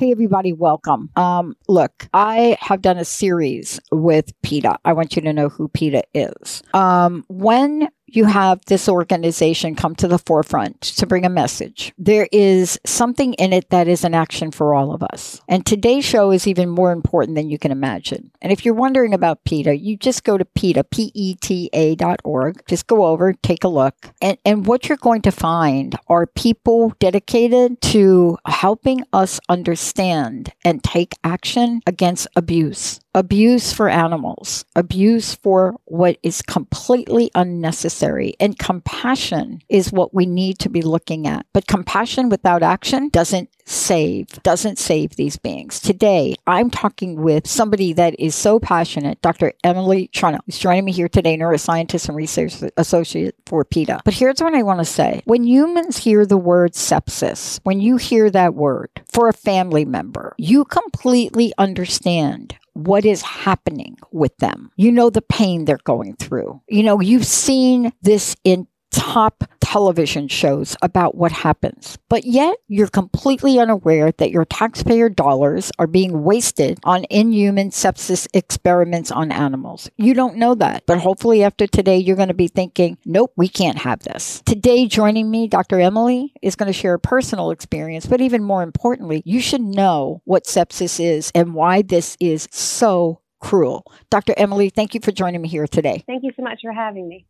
Hey, everybody, welcome. Um, look, I have done a series with PETA. I want you to know who PETA is. Um, when you have this organization come to the forefront to bring a message. There is something in it that is an action for all of us. And today's show is even more important than you can imagine. And if you're wondering about PETA, you just go to PETA, P-E-T-A dot org. Just go over, take a look. And, and what you're going to find are people dedicated to helping us understand and take action against abuse abuse for animals, abuse for what is completely unnecessary. And compassion is what we need to be looking at. But compassion without action doesn't save, doesn't save these beings. Today, I'm talking with somebody that is so passionate, Dr. Emily Trunnell, who's joining me here today, neuroscientist and research associate for PETA. But here's what I want to say. When humans hear the word sepsis, when you hear that word for a family member, you completely understand what is happening with them. You know the pain they're going through. You know, you've seen this in top television shows about what happens. But yet you're completely unaware that your taxpayer dollars are being wasted on inhuman sepsis experiments on animals. You don't know that. But hopefully after today, you're going to be thinking, nope, we can't have this. Today, joining me, Dr. Emily is going to share a personal experience, but even more importantly, you should know what sepsis is and why this is so cruel. Dr. Emily, thank you for joining me here today. Thank you so much for having me.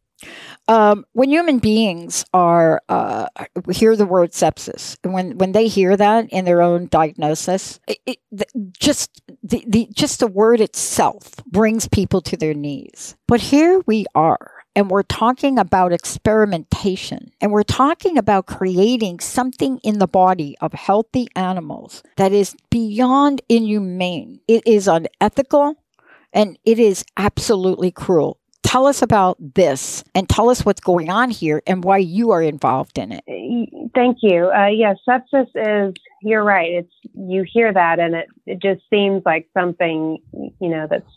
Um, when human beings are uh, hear the word sepsis, when when they hear that in their own diagnosis, it, it, just the, the just the word itself brings people to their knees. But here we are. And we're talking about experimentation and we're talking about creating something in the body of healthy animals that is beyond inhumane. It is unethical and it is absolutely cruel tell us about this and tell us what's going on here and why you are involved in it. Thank you. Uh, yes, sepsis is, you're right. It's, you hear that and it, it just seems like something, you know, that's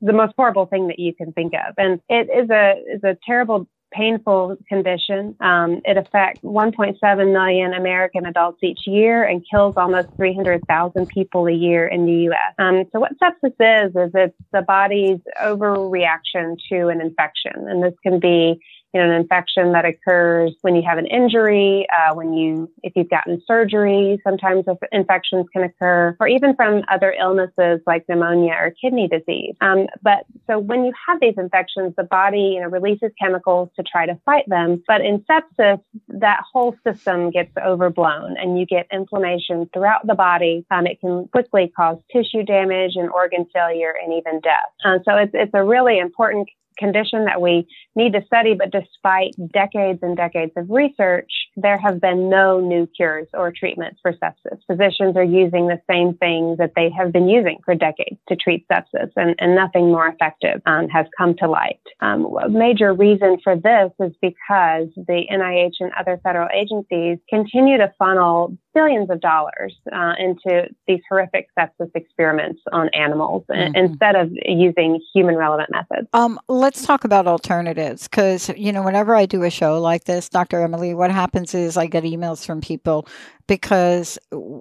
the most horrible thing that you can think of. And it is a, is a terrible painful condition. Um, it affects 1.7 million American adults each year and kills almost 300,000 people a year in the U.S. Um, so what sepsis is, is it's the body's overreaction to an infection. And this can be you know, an infection that occurs when you have an injury, uh, when you, if you've gotten surgery, sometimes infections can occur, or even from other illnesses like pneumonia or kidney disease. Um, but so when you have these infections, the body, you know, releases chemicals to try to fight them. But in sepsis, that whole system gets overblown and you get inflammation throughout the body. Um, it can quickly cause tissue damage and organ failure and even death. Uh, so it's, it's a really important condition that we need to study, but despite decades and decades of research, there have been no new cures or treatments for sepsis. Physicians are using the same things that they have been using for decades to treat sepsis, and, and nothing more effective um, has come to light. Um, a major reason for this is because the NIH and other federal agencies continue to funnel billions of dollars uh, into these horrific sepsis experiments on animals mm-hmm. instead of using human relevant methods. Um, let's talk about alternatives because, you know, whenever I do a show like this, Dr. Emily, what happens is I get emails from people because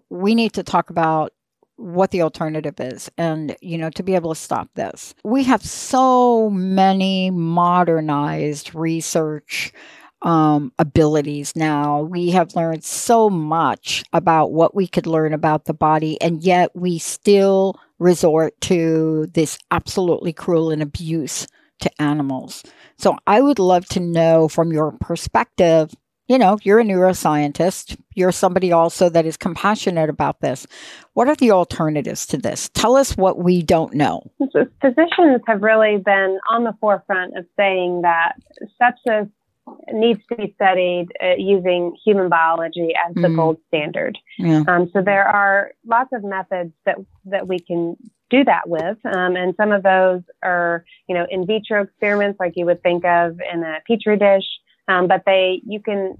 we need to talk about what the alternative is and you know to be able to stop this we have so many modernized research um, abilities now. We have learned so much about what we could learn about the body, and yet we still resort to this absolutely cruel and abuse to animals. So I would love to know from your perspective you know, you're a neuroscientist. You're somebody also that is compassionate about this. What are the alternatives to this? Tell us what we don't know. Physicians have really been on the forefront of saying that sepsis needs to be studied uh, using human biology as the mm. gold standard. Yeah. Um, so there are lots of methods that that we can do that with, um, and some of those are, you know, in vitro experiments like you would think of in a petri dish. Um, but they, you can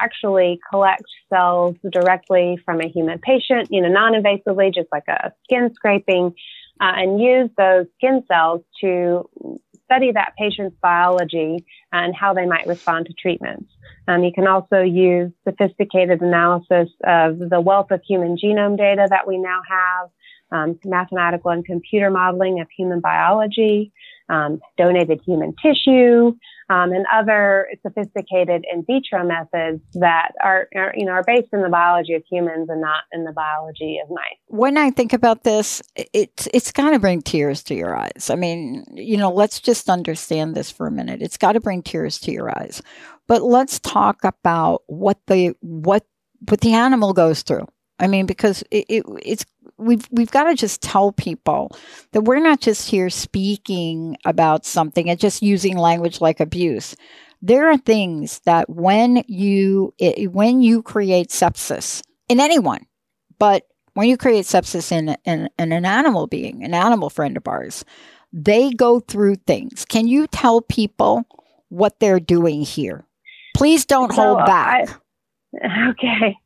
actually collect cells directly from a human patient, you know, non-invasively, just like a skin scraping, uh, and use those skin cells to study that patient's biology and how they might respond to treatments. Um, you can also use sophisticated analysis of the wealth of human genome data that we now have, um, mathematical and computer modeling of human biology, um, donated human tissue, um, and other sophisticated in vitro methods that are, are, you know, are based in the biology of humans and not in the biology of mice. When I think about this, it's it's got to bring tears to your eyes. I mean, you know, let's just understand this for a minute. It's got to bring tears to your eyes. But let's talk about what the what what the animal goes through. I mean, because it, it, it's we've we've got to just tell people that we're not just here speaking about something and just using language like abuse. There are things that when you it, when you create sepsis in anyone, but when you create sepsis in, in, in an animal being, an animal friend of ours, they go through things. Can you tell people what they're doing here? Please don't so hold back. I, Okay.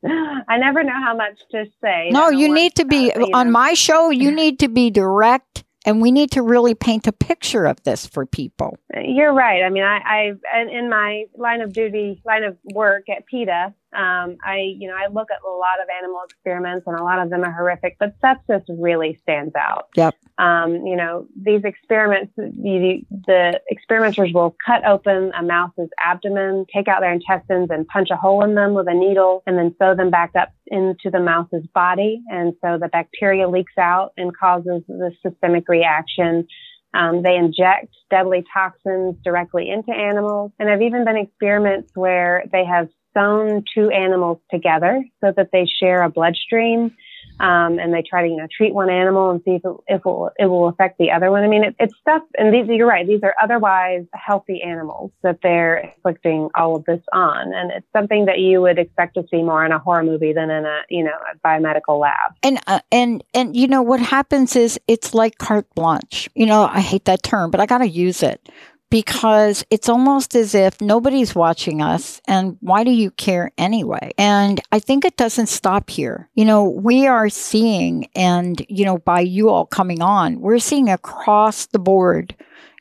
I never know how much to say. No, you need to be on my show, you need to be direct and we need to really paint a picture of this for people. You're right. I mean, I, I in my line of duty, line of work at PETA, um, I, you know, I look at a lot of animal experiments and a lot of them are horrific, but sepsis really stands out. Yep. Um, you know, these experiments, the, the experimenters will cut open a mouse's abdomen, take out their intestines and punch a hole in them with a needle and then sew them back up into the mouse's body. And so the bacteria leaks out and causes the systemic reaction. Um, they inject deadly toxins directly into animals. And have even been experiments where they have sewn two animals together so that they share a bloodstream. Um, and they try to, you know, treat one animal and see if it, if it, will, it will affect the other one. I mean, it, it's stuff, and these, you're right, these are otherwise healthy animals that they're inflicting all of this on. And it's something that you would expect to see more in a horror movie than in a, you know, a biomedical lab. And, uh, and, and, you know, what happens is it's like carte blanche. You know, I hate that term, but I got to use it because it's almost as if nobody's watching us and why do you care anyway? And I think it doesn't stop here. You know, we are seeing, and, you know, by you all coming on, we're seeing across the board,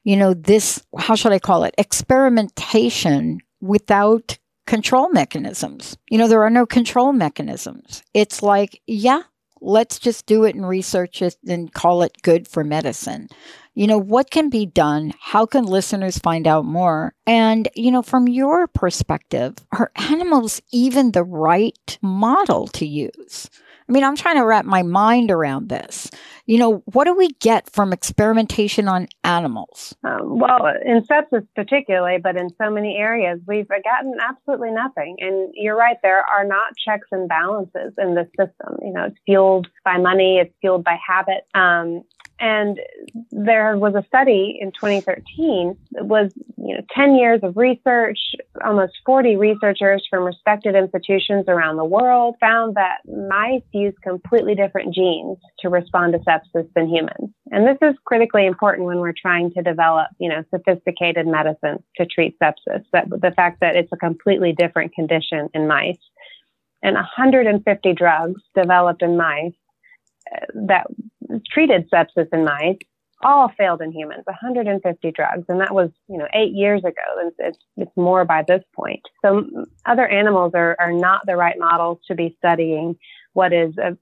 you know, this, how should I call it, experimentation without control mechanisms. You know, there are no control mechanisms. It's like, yeah, let's just do it and research it and call it good for medicine you know, what can be done? How can listeners find out more? And, you know, from your perspective, are animals even the right model to use? I mean, I'm trying to wrap my mind around this. You know, what do we get from experimentation on animals? Um, well, in sepsis particularly, but in so many areas, we've gotten absolutely nothing. And you're right, there are not checks and balances in the system. You know, it's fueled by money, it's fueled by habit. Um, and there was a study in 2013 that was, you know, 10 years of research, almost 40 researchers from respected institutions around the world found that mice use completely different genes to respond to sepsis than humans. And this is critically important when we're trying to develop, you know, sophisticated medicine to treat sepsis, that the fact that it's a completely different condition in mice. And 150 drugs developed in mice uh, that treated sepsis in mice all failed in humans 150 drugs and that was you know eight years ago and it's, it's more by this point so other animals are, are not the right models to be studying what is a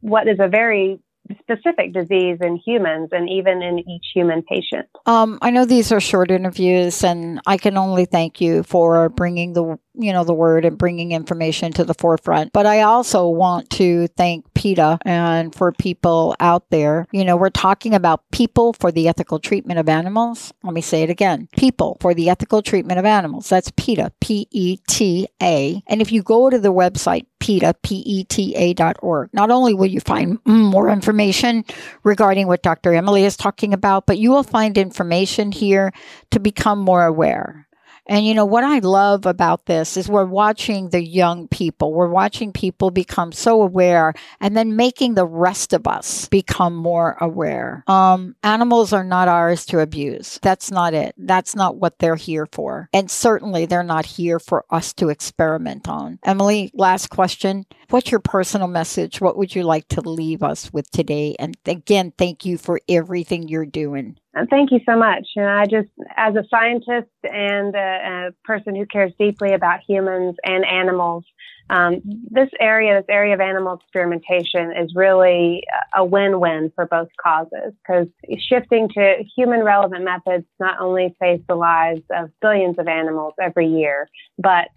what is a very specific disease in humans and even in each human patient. Um, I know these are short interviews, and I can only thank you for bringing the you know, the word and bringing information to the forefront. But I also want to thank PETA and for people out there. You know, we're talking about people for the ethical treatment of animals. Let me say it again. People for the ethical treatment of animals. That's PETA, P-E-T-A. And if you go to the website, PETA, P-E-T-A dot org, not only will you find more information regarding what Dr. Emily is talking about, but you will find information here to become more aware. And you know, what I love about this is we're watching the young people. We're watching people become so aware and then making the rest of us become more aware. Um, animals are not ours to abuse. That's not it. That's not what they're here for. And certainly they're not here for us to experiment on. Emily, last question. What's your personal message? What would you like to leave us with today? And again, thank you for everything you're doing. Thank you so much. And I just, as a scientist and a, a person who cares deeply about humans and animals, um, this area, this area of animal experimentation, is really a win-win for both causes because shifting to human-relevant methods not only saves the lives of billions of animals every year, but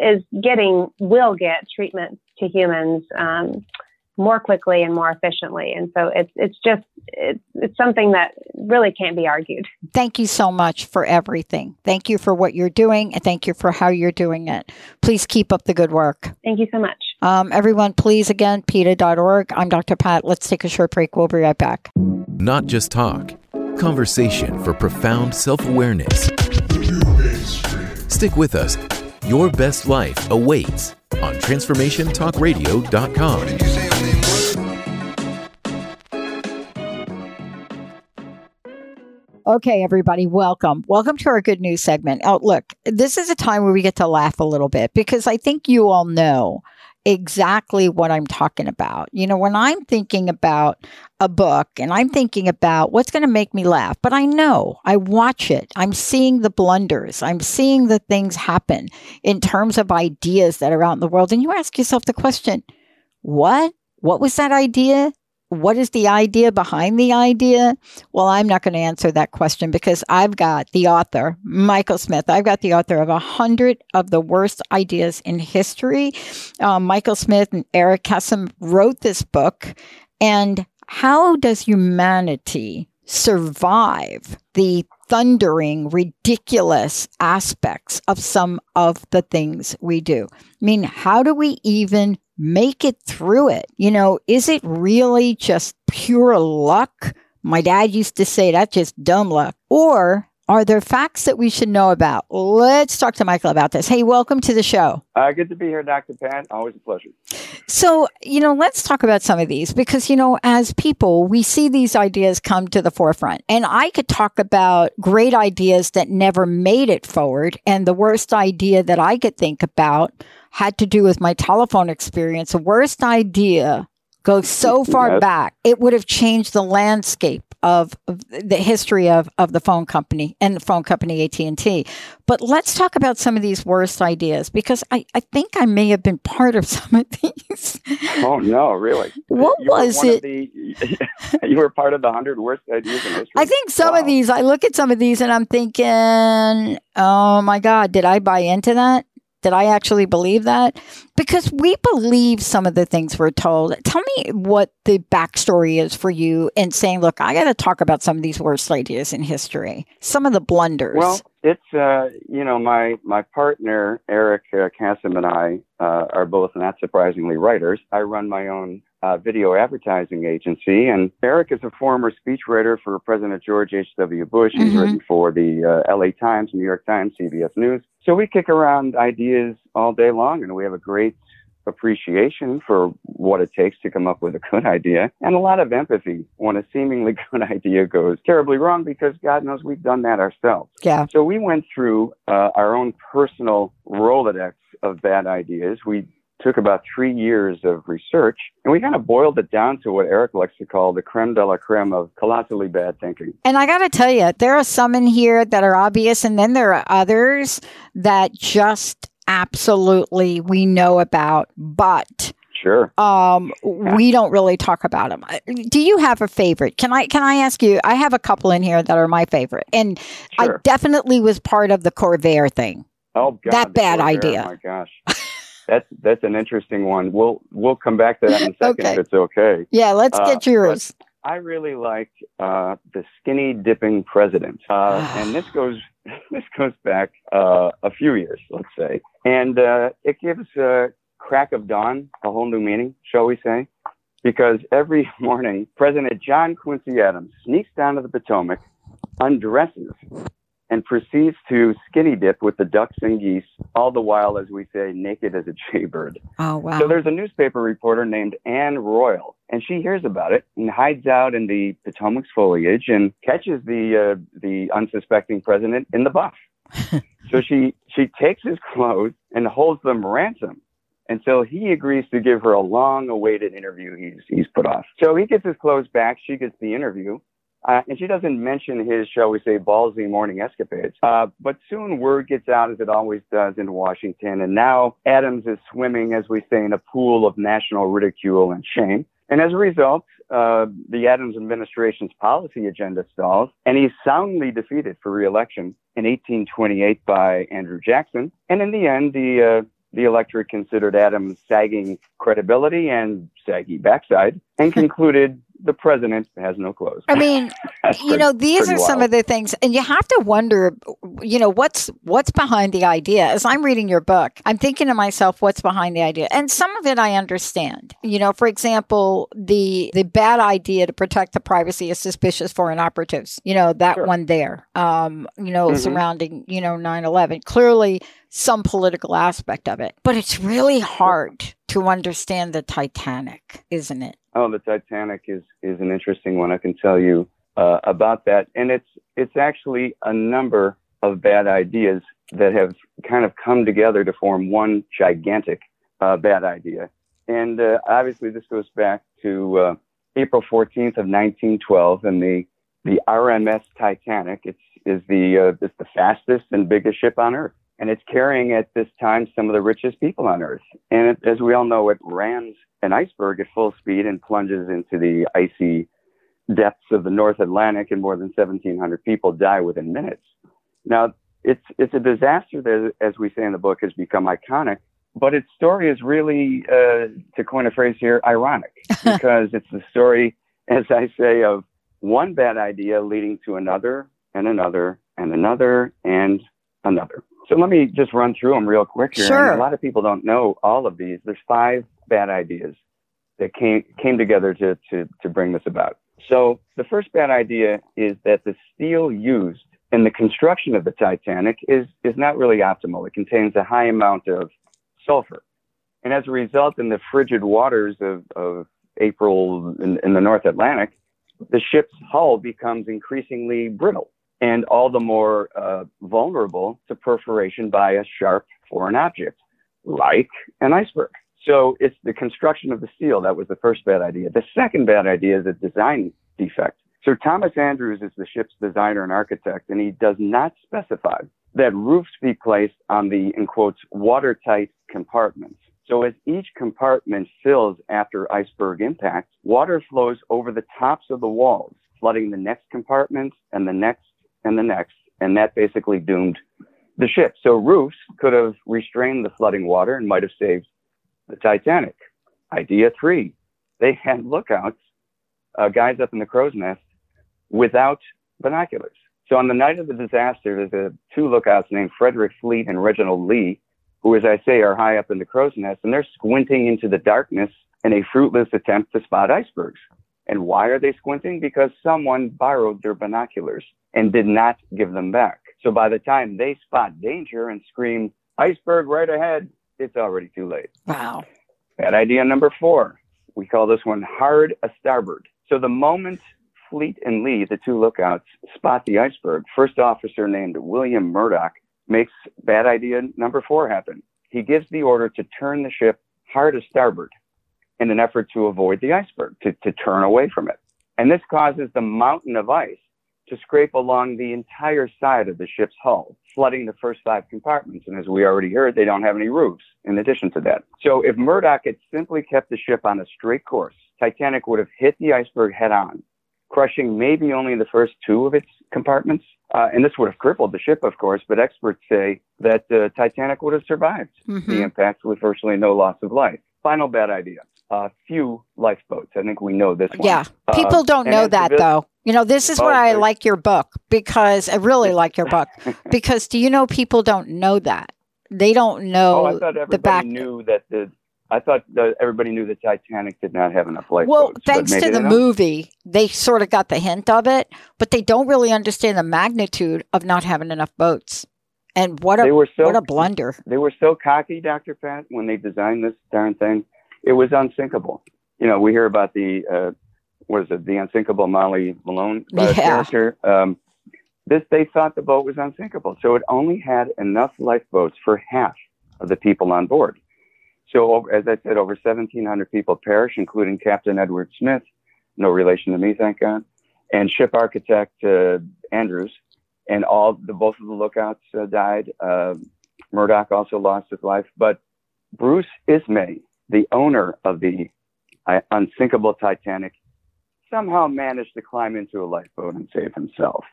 is getting will get treatments to humans. Um, more quickly and more efficiently. And so it's it's just it's it's something that really can't be argued. Thank you so much for everything. Thank you for what you're doing and thank you for how you're doing it. Please keep up the good work. Thank you so much. Um, everyone, please again, PETA.org. I'm Dr. Pat. Let's take a short break. We'll be right back. Not just talk, conversation for profound self awareness. Stick with us. Your best life awaits on transformationtalkradio.com. Okay, everybody, welcome. Welcome to our good news segment. Oh, look, this is a time where we get to laugh a little bit because I think you all know exactly what I'm talking about. You know, when I'm thinking about a book and I'm thinking about what's going to make me laugh, but I know I watch it. I'm seeing the blunders. I'm seeing the things happen in terms of ideas that are out in the world. And you ask yourself the question, what? What was that idea? What is the idea behind the idea? Well, I'm not going to answer that question because I've got the author, Michael Smith. I've got the author of a hundred of the worst ideas in history. Um, Michael Smith and Eric Kasum wrote this book. And how does humanity survive the thundering, ridiculous aspects of some of the things we do? I mean, how do we even make it through it. You know, is it really just pure luck? My dad used to say that's just dumb luck. Or are there facts that we should know about? Let's talk to Michael about this. Hey, welcome to the show. Uh, good to be here, Dr. Pan. Always a pleasure. So, you know, let's talk about some of these because, you know, as people, we see these ideas come to the forefront. And I could talk about great ideas that never made it forward. And the worst idea that I could think about had to do with my telephone experience. The worst idea goes so far yes. back, it would have changed the landscape of, the history of, of the phone company and the phone company AT&T. But let's talk about some of these worst ideas because I, I think I may have been part of some of these. Oh, no, really? What you was it? The, you were part of the 100 worst ideas in history? I think some wow. of these, I look at some of these and I'm thinking, oh my God, did I buy into that? Did I actually believe that? Because we believe some of the things we're told. Tell me what the backstory is for you in saying, look, I got to talk about some of these worst ideas in history, some of the blunders. Well, it's, uh, you know, my, my partner, Eric uh, and I uh, are both not surprisingly writers. I run my own uh, video advertising agency. And Eric is a former speechwriter for President George H.W. Bush. He's mm-hmm. written for the uh, LA Times, New York Times, CBS News. So we kick around ideas all day long, and we have a great appreciation for what it takes to come up with a good idea and a lot of empathy when a seemingly good idea goes terribly wrong because God knows we've done that ourselves. Yeah. So we went through uh, our own personal Rolodex of bad ideas. We took about three years of research, and we kind of boiled it down to what Eric likes to call the creme de la creme of colossally bad thinking. And I got to tell you, there are some in here that are obvious, and then there are others that just absolutely we know about, but Sure. Um, yeah. we don't really talk about them. Do you have a favorite? Can I can I ask you? I have a couple in here that are my favorite, and sure. I definitely was part of the Corvair thing. Oh God, that bad before idea. Oh my gosh, that's that's an interesting one. We'll we'll come back to that in a second Okay. if it's okay. Yeah, let's Uh, get yours. I really like uh, the skinny dipping president, uh, and this goes this goes back uh, a few years, let's say, and uh, it gives uh, crack of dawn a whole new meaning, shall we say? Because every morning, President John Quincy Adams sneaks down to the Potomac, undresses, and proceeds to skinny dip with the ducks and geese, all the while, as we say, naked as a jaybird. Oh wow. So there's a newspaper reporter named Anne Royall, and she hears about it and hides out in the Potomac's foliage and catches the uh, the unsuspecting president in the buff. so she she takes his clothes and holds them ransom until he agrees to give her a long-awaited interview he's he's put off. So he gets his clothes back, she gets the interview. Uh, and she doesn't mention his, shall we say, ballsy morning escapades. Uh, but soon word gets out, as it always does in Washington. And now Adams is swimming, as we say, in a pool of national ridicule and shame. And as a result, uh, the Adams administration's policy agenda stalls, and he's soundly defeated for reelection in 1828 by Andrew Jackson. And in the end, the uh, the electorate considered Adams' sagging credibility and saggy backside, and concluded the president has no clothes. I mean, you know, these are some of the things, and you have to wonder, you know, what's what's behind the idea. As I'm reading your book, I'm thinking to myself, what's behind the idea? And some of it I understand. You know, for example, the the bad idea to protect the privacy of suspicious foreign operatives. You know, that Sure. one there. Um, you know, Mhm. surrounding you know 9/11. Clearly, some political aspect of it, but it's really hard to understand the Titanic, isn't it? Oh, the Titanic is is an interesting one. I can tell you uh, about that, and it's it's actually a number of bad ideas that have kind of come together to form one gigantic uh, bad idea. And uh, obviously, this goes back to uh, April 14th of 1912, and the the RMS Titanic. It's is the uh, it's the fastest and biggest ship on Earth, and it's carrying at this time some of the richest people on Earth. And it, as we all know, it rams an iceberg at full speed and plunges into the icy depths of the North Atlantic, and more than 1,700 people die within minutes. Now, it's it's a disaster that, as we say in the book, has become iconic. But its story is really, uh, to coin a phrase here, ironic because it's the story, as I say, of one bad idea leading to another and another and another and another. So let me just run through them real quick here. Sure. And a lot of people don't know all of these. There's five bad ideas that came came together to, to, to bring this about. So the first bad idea is that the steel used in the construction of the Titanic is, is not really optimal. It contains a high amount of sulfur. And as a result, in the frigid waters of, of April in, in the North Atlantic, the ship's hull becomes increasingly brittle and all the more uh, vulnerable to perforation by a sharp foreign object, like an iceberg. So it's the construction of the seal that was the first bad idea. The second bad idea is a design defect. Sir Thomas Andrews is the ship's designer and architect, and he does not specify that roofs be placed on the, in quotes, watertight compartments. So as each compartment fills after iceberg impact, water flows over the tops of the walls, flooding the next compartment and the next and the next. And that basically doomed the ship. So roofs could have restrained the flooding water and might have saved the Titanic. Idea three, they had lookouts, uh, guys up in the crow's nest without binoculars. So on the night of the disaster, there's a, two lookouts named Frederick Fleet and Reginald Lee, who, as I say, are high up in the crow's nest, and they're squinting into the darkness in a fruitless attempt to spot icebergs. And why are they squinting? Because someone borrowed their binoculars and did not give them back. So by the time they spot danger and scream, iceberg right ahead, it's already too late. Wow. Bad idea number four. We call this one hard a starboard. So the moment Fleet and Lee, the two lookouts, spot the iceberg, first officer named William Murdoch makes bad idea number four happen. He gives the order to turn the ship hard a starboard in an effort to avoid the iceberg, to, to turn away from it. And this causes the mountain of ice to scrape along the entire side of the ship's hull, flooding the first five compartments. And as we already heard, they don't have any roofs in addition to that. So if Murdoch had simply kept the ship on a straight course, Titanic would have hit the iceberg head on crushing maybe only the first two of its compartments. Uh, and this would have crippled the ship, of course, but experts say that the uh, Titanic would have survived mm-hmm. the impact with virtually no loss of life. Final bad idea. A uh, few lifeboats. I think we know this one. Yeah. People don't know that, though. You know, this is oh, why I like your book because I really like your book because do you know people don't know that? They don't know oh, I thought everybody the back. knew that the I thought everybody knew the Titanic did not have enough lifeboats. Well, thanks to the movie, they sort of got the hint of it, but they don't really understand the magnitude of not having enough boats. And what a they were so, what a blunder! They were so cocky, Doctor Pat, when they designed this darn thing. It was unsinkable. You know, we hear about the uh, what is it, the unsinkable Molly Malone uh, yeah. character. Um, this they thought the boat was unsinkable, so it only had enough lifeboats for half of the people on board. So, as I said, over 1,700 people perished, including Captain Edward Smith, no relation to me, thank God, and ship architect uh, Andrews, and all the both of the lookouts uh, died. Uh, Murdoch also lost his life, but Bruce Ismay, the owner of the uh, unsinkable Titanic, somehow managed to climb into a lifeboat and save himself.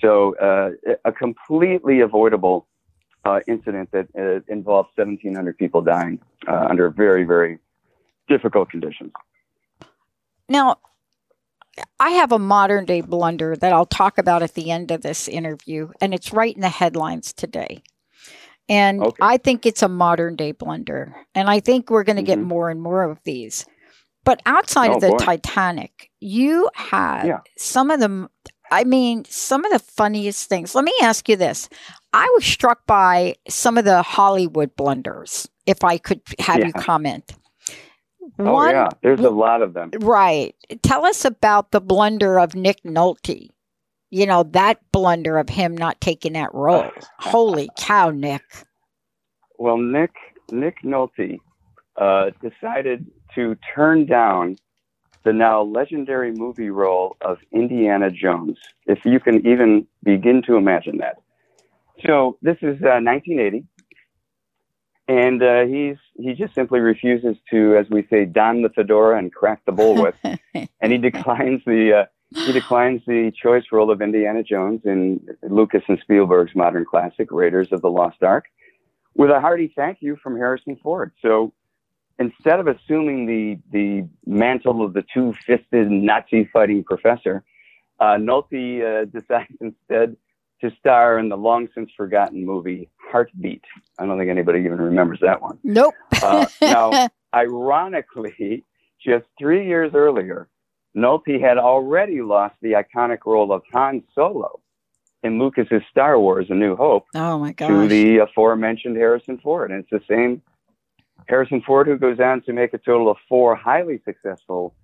So, uh, a completely avoidable uh, incident that uh, involved 1,700 people dying uh, under very, very difficult conditions. Now, I have a modern day blunder that I'll talk about at the end of this interview, and it's right in the headlines today. And okay. I think it's a modern day blunder. And I think we're going to mm-hmm. get more and more of these. But outside oh, of the boy. Titanic, you had yeah. some of the, I mean, some of the funniest things. Let me ask you this I was struck by some of the Hollywood blunders, if I could have yeah. you comment. Oh, One, yeah. There's a lot of them. Right. Tell us about the blunder of Nick Nolte. You know, that blunder of him not taking that role. Holy cow, Nick. Well, Nick Nick Nolte uh, decided to turn down the now legendary movie role of Indiana Jones, if you can even begin to imagine that. So this is uh, 1980, and uh, he's he just simply refuses to, as we say, don the fedora and crack the bullwhip, and he declines the uh, he declines the choice role of Indiana Jones in Lucas and Spielberg's modern classic Raiders of the Lost Ark, with a hearty thank you from Harrison Ford. So instead of assuming the the mantle of the two-fisted Nazi fighting professor, uh, Nolte uh, decides instead to star in the long since forgotten movie Heartbeat. I don't think anybody even remembers that one. Nope. uh, now, ironically, just three years earlier, Nolte had already lost the iconic role of Han Solo in Lucas's Star Wars: A New Hope. Oh my gosh! To the aforementioned Harrison Ford, and it's the same Harrison Ford who goes on to make a total of four highly successful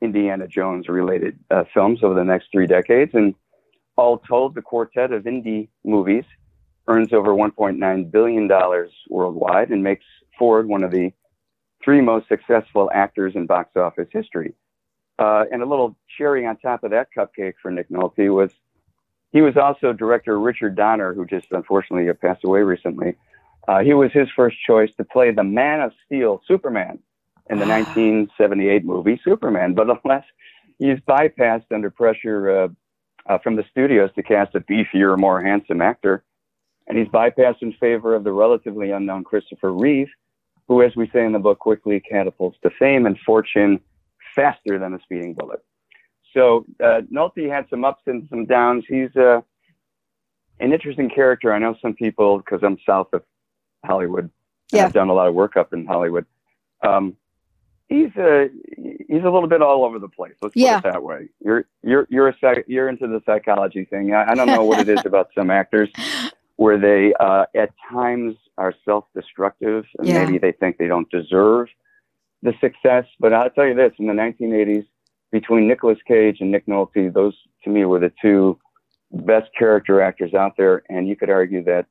Indiana Jones related uh, films over the next three decades, and all told, the quartet of Indy movies earns over $1.9 billion worldwide and makes Ford one of the three most successful actors in box office history. Uh, and a little cherry on top of that cupcake for Nick Nolte was he was also director Richard Donner, who just unfortunately passed away recently. Uh, he was his first choice to play the Man of Steel, Superman, in the 1978 movie Superman. But unless he's bypassed under pressure uh, uh, from the studios to cast a beefier, more handsome actor. And he's bypassed in favor of the relatively unknown Christopher Reeve, who, as we say in the book, quickly catapults to fame and fortune faster than a speeding bullet. So uh, Nolte had some ups and some downs. He's uh, an interesting character. I know some people, because I'm south of Hollywood, yeah. I've done a lot of work up in Hollywood. Um, he's a he's a little bit all over the place. Let's yeah. put it that way. You're you're you're a psych, you're into the psychology thing. I, I don't know what it is about some actors where they uh, at times are self-destructive and yeah. maybe they think they don't deserve the success. But I'll tell you this: in the 1980s, between Nicolas Cage and Nick Nolte, those to me were the two best character actors out there, and you could argue that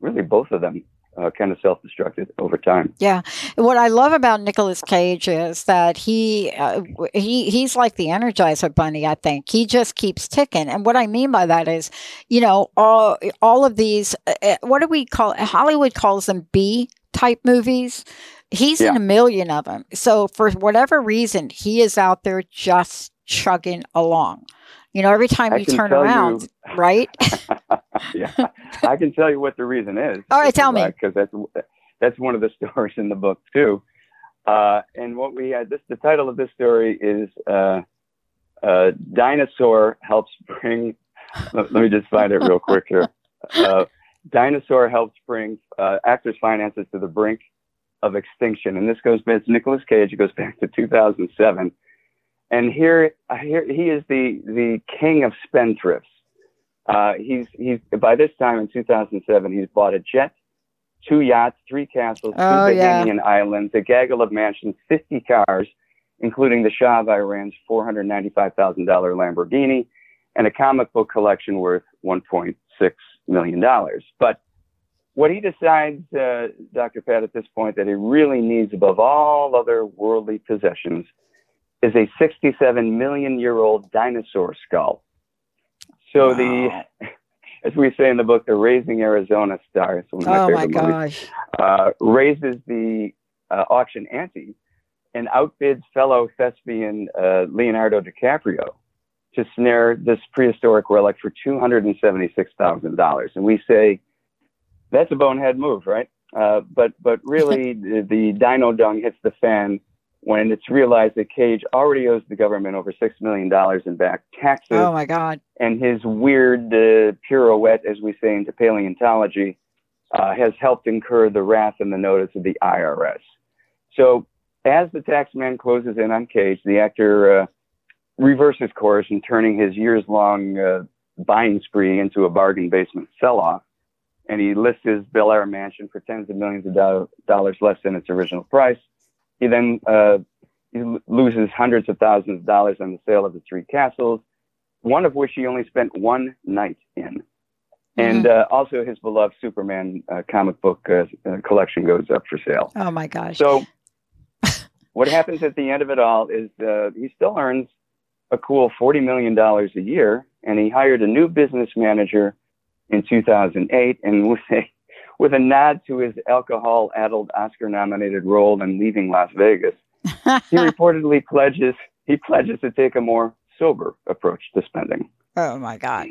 really both of them uh, kind of self-destructed over time. Yeah, what I love about Nicolas Cage is that he uh, he he's like the Energizer Bunny. I think he just keeps ticking, and what I mean by that is, you know, all all of these. Uh, uh what do we call? Hollywood calls them B type movies. He's yeah. in a million of them. So for whatever reason, he is out there just chugging along. You know, every time I you turn around, you- right? yeah, I can tell you what the reason is. All right, tell me. Because that's that's one of the stories in the book too. Uh, and what we had this the title of this story is uh, uh, "Dinosaur Helps Bring." let, let me just find it real quick here. Uh, Dinosaur helps bring uh, actors' finances to the brink of extinction, and this goes back. It's Nicolas Cage. It goes back to 2007, and here, here he is the the king of spendthrifts. Uh, he's he's by this time in 2007, he's bought a jet, two yachts, three castles, two Oh, yeah. Bahamian islands, a gaggle of mansions, 50 cars, including the Shah of Iran's $495,000 Lamborghini, and a comic book collection worth 1.6 million dollars. But what he decides, uh, Dr. Pat, at this point, that he really needs above all other worldly possessions is a 67 million year old dinosaur skull. So the, as we say in the book, the Raising Arizona star, it's one of my Oh my favorite movies, gosh. uh, raises the uh, auction ante and outbids fellow thespian uh, Leonardo DiCaprio to snare this prehistoric relic for $276,000. And we say, that's a bonehead move, right? Uh, but but really, the, the dino dung hits the fan when it's realized that Cage already owes the government over six million dollars in back taxes, Oh my God. and his weird uh, pirouette, as we say into paleontology, uh, has helped incur the wrath and the notice of the IRS. So, as the taxman closes in on Cage, the actor uh, reverses course and turning his years-long uh, buying spree into a bargain basement sell-off, and he lists his Bel Air mansion for tens of millions of do- dollars less than its original price. He then uh, he loses hundreds of thousands of dollars on the sale of the three castles, one of which he only spent one night in. And uh, also, his beloved Superman uh, comic book uh, uh, collection goes up for sale. Oh my gosh. So, what happens at the end of it all is uh, he still earns a cool $40 million a year, and he hired a new business manager in 2008. And with a, with a nod to his alcohol addled Oscar nominated role in Leaving Las Vegas, he reportedly pledges he pledges to take a more sober approach to spending. Oh my God.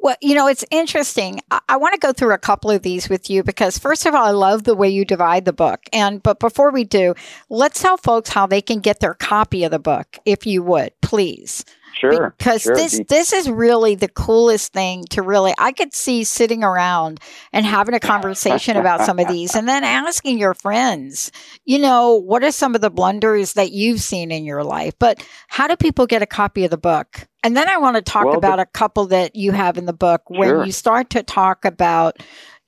Well, you know, it's interesting. I, I want to go through a couple of these with you because, first of all, I love the way you divide the book. And, but before we do, let's tell folks how they can get their copy of the book, if you would, please. Sure. Because sure. this The- this is really the coolest thing to really I could see sitting around and having a conversation about some of these and then asking your friends, you know, what are some of the blunders that you've seen in your life? But how do people get a copy of the book? And then I want to talk Well, the- about a couple that you have in the book when Sure. you start to talk about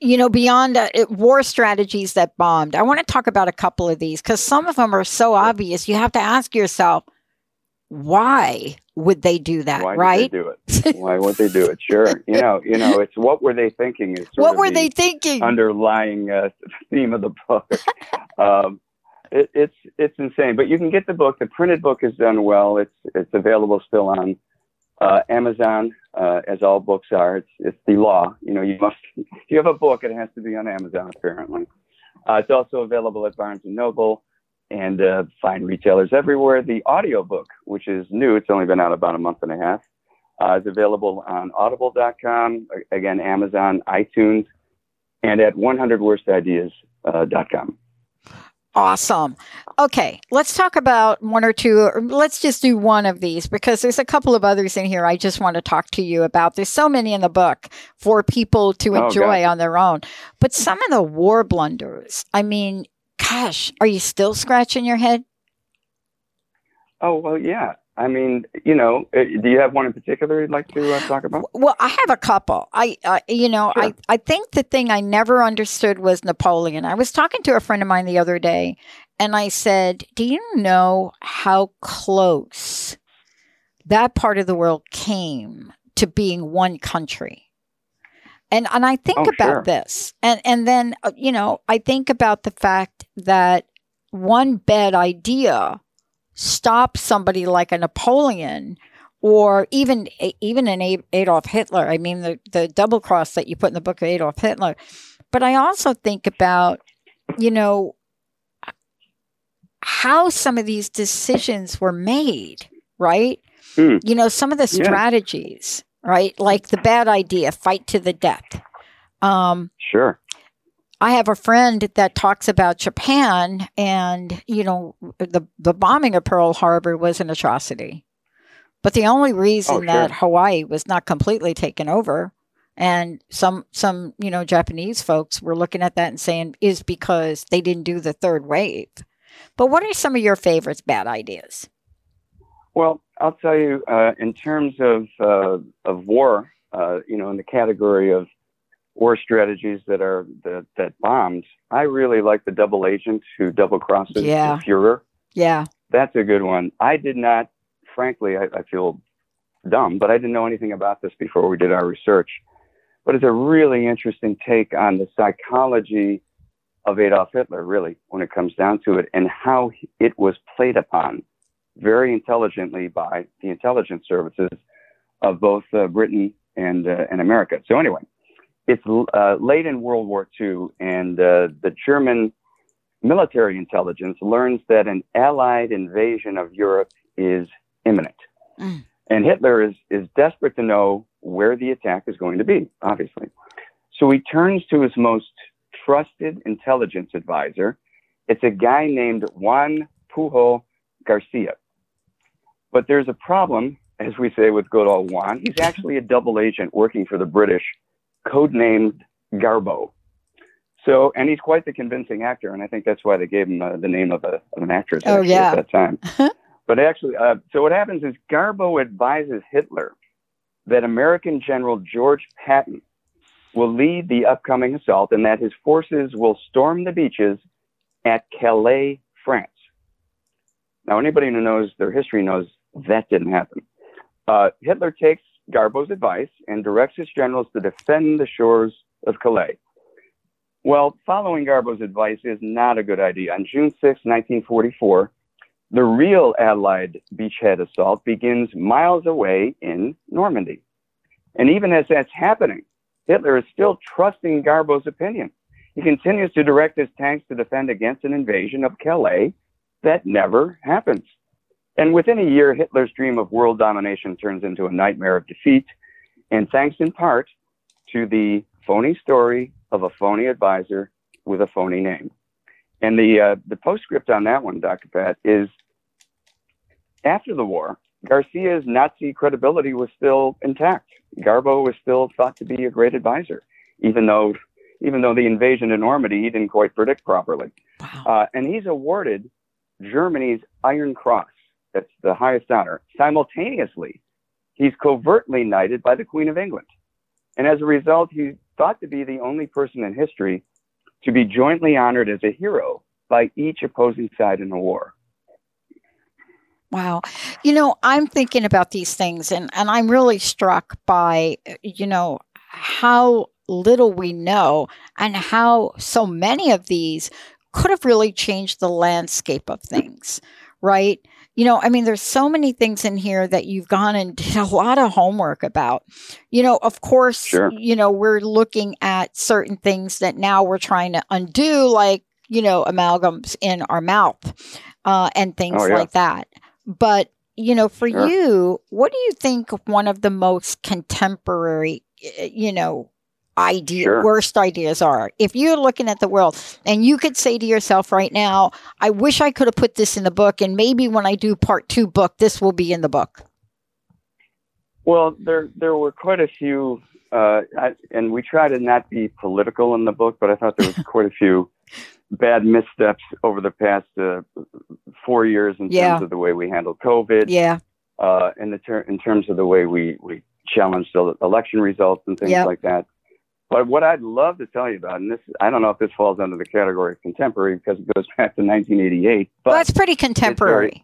you know, beyond uh, it- war strategies that bombed, I want to talk about a couple of these because some of them are so obvious. You have to ask yourself, why would they do that? why right? do it? Why would they do it? Sure. You know, you know, it's what were they thinking? Is What were the- they thinking? underlying uh, theme of the book. um, it, it's it's insane, but you can get the book. The printed book is done well. It's it's available still on uh, Amazon, uh, as all books are. It's it's the law. You know, you must if you have a book, it has to be on Amazon. Apparently, uh, it's also available at Barnes and Noble and uh, fine retailers everywhere. The audiobook, which is new, it's only been out about a month and a half, uh, is available on Audible.com, again Amazon, iTunes, and at 100worstideas.com. Awesome. Okay, let's talk about one or two, or let's just do one of these because there's a couple of others in here I just want to talk to you about. There's so many in the book for people to Oh, enjoy God. on their own. But some of the war blunders, I mean, gosh, are you still scratching your head? Oh well, yeah. I mean, you know, uh, do you have one in particular you'd like to uh, talk about? Well, I have a couple. I, I you know, Sure. I, I think the thing I never understood was Napoleon. I was talking to a friend of mine the other day, and I said, "Do you know how close that part of the world came to being one country?" And and I think Oh, about sure. this, and and then uh, you know, I think about the fact that one bad idea stops somebody like a Napoleon or even even an Adolf Hitler. I mean, the the double cross that you put in the book of Adolf Hitler. But I also think about, you know, how some of these decisions were made, right? Hmm. You know, some of the strategies. Right? Like the bad idea, fight to the death. Um, sure. I have a friend that talks about Japan, and you know, the the bombing of Pearl Harbor was an atrocity, but the only reason oh, sure. that Hawaii was not completely taken over, and some some you know Japanese folks were looking at that and saying is because they didn't do the third wave. But what are some of your favorites bad ideas? Well, I'll tell you, uh, in terms of uh, of war, uh, you know, in the category of war strategies that are that, that bombed, I really like the double agent who double crosses yeah. the Fuhrer. Yeah, that's a good one. I did not, frankly, I, I feel dumb, but I didn't know anything about this before we did our research. But it's a really interesting take on the psychology of Adolf Hitler, really, when it comes down to it, and how it was played upon very intelligently by the intelligence services of both uh, Britain and uh, and America. So anyway, it's uh, late in World War II, and uh, the German military intelligence learns that an Allied invasion of Europe is imminent, mm. and Hitler is is desperate to know where the attack is going to be. Obviously, so he turns to his most trusted intelligence advisor. It's a guy named Juan Pujol Garcia. But there's a problem, as we say with good old Juan. He's actually a double agent working for the British, codenamed Garbo. So, and he's quite the convincing actor, and I think that's why they gave him uh, the name of, a, of an actress oh, yeah. at that time. but actually, uh, so what happens is Garbo advises Hitler that American General George Patton will lead the upcoming assault and that his forces will storm the beaches at Calais, France. Now, anybody who knows their history knows that didn't happen. Uh, Hitler takes Garbo's advice and directs his generals to defend the shores of Calais. Well, following Garbo's advice is not a good idea. On June 6, 1944, the real Allied beachhead assault begins miles away in Normandy. And even as that's happening, Hitler is still trusting Garbo's opinion. He continues to direct his tanks to defend against an invasion of Calais that never happens. And within a year, Hitler's dream of world domination turns into a nightmare of defeat. And thanks in part to the phony story of a phony advisor with a phony name. And the, uh, the postscript on that one, Dr. Pat, is after the war, Garcia's Nazi credibility was still intact. Garbo was still thought to be a great advisor, even though even though the invasion of Normandy he didn't quite predict properly. Wow. Uh, and he's awarded Germany's Iron Cross. That's the highest honor. Simultaneously, he's covertly knighted by the Queen of England. And as a result, he's thought to be the only person in history to be jointly honored as a hero by each opposing side in a war. Wow. You know, I'm thinking about these things and, and I'm really struck by, you know, how little we know and how so many of these could have really changed the landscape of things, right? You know, I mean, there's so many things in here that you've gone and did a lot of homework about. You know, of course, sure. you know, we're looking at certain things that now we're trying to undo, like, you know, amalgams in our mouth uh, and things oh, yeah. like that. But, you know, for sure. you, what do you think one of the most contemporary, you know, idea sure. worst ideas are? If you're looking at the world and you could say to yourself right now, I wish I could have put this in the book and maybe when I do part 2 book this will be in the book. Well, there there were quite a few uh, I, and we try to not be political in the book, but I thought there was quite a few bad missteps over the past uh, four years in yeah. terms of the way we handled COVID. Yeah. Uh, in the ter- in terms of the way we we challenged the election results and things yep. like that. But what I'd love to tell you about, and this I don't know if this falls under the category of contemporary because it goes back to 1988. But well, that's pretty contemporary. It's,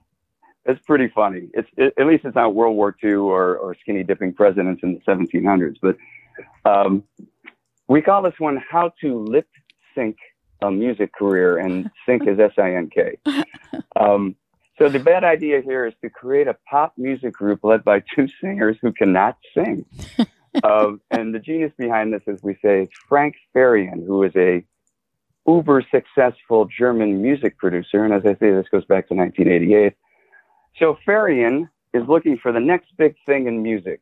very, it's pretty funny. It's it, at least it's not World War II or or skinny dipping presidents in the 1700s. But um, we call this one "How to Lip Sync a music career, and Sink is S I N K. Um, so the bad idea here is to create a pop music group led by two singers who cannot sing. and the genius behind this, as we say, is Frank Farian, who is a uber successful German music producer. And as I say, this goes back to 1988. So Farian is looking for the next big thing in music,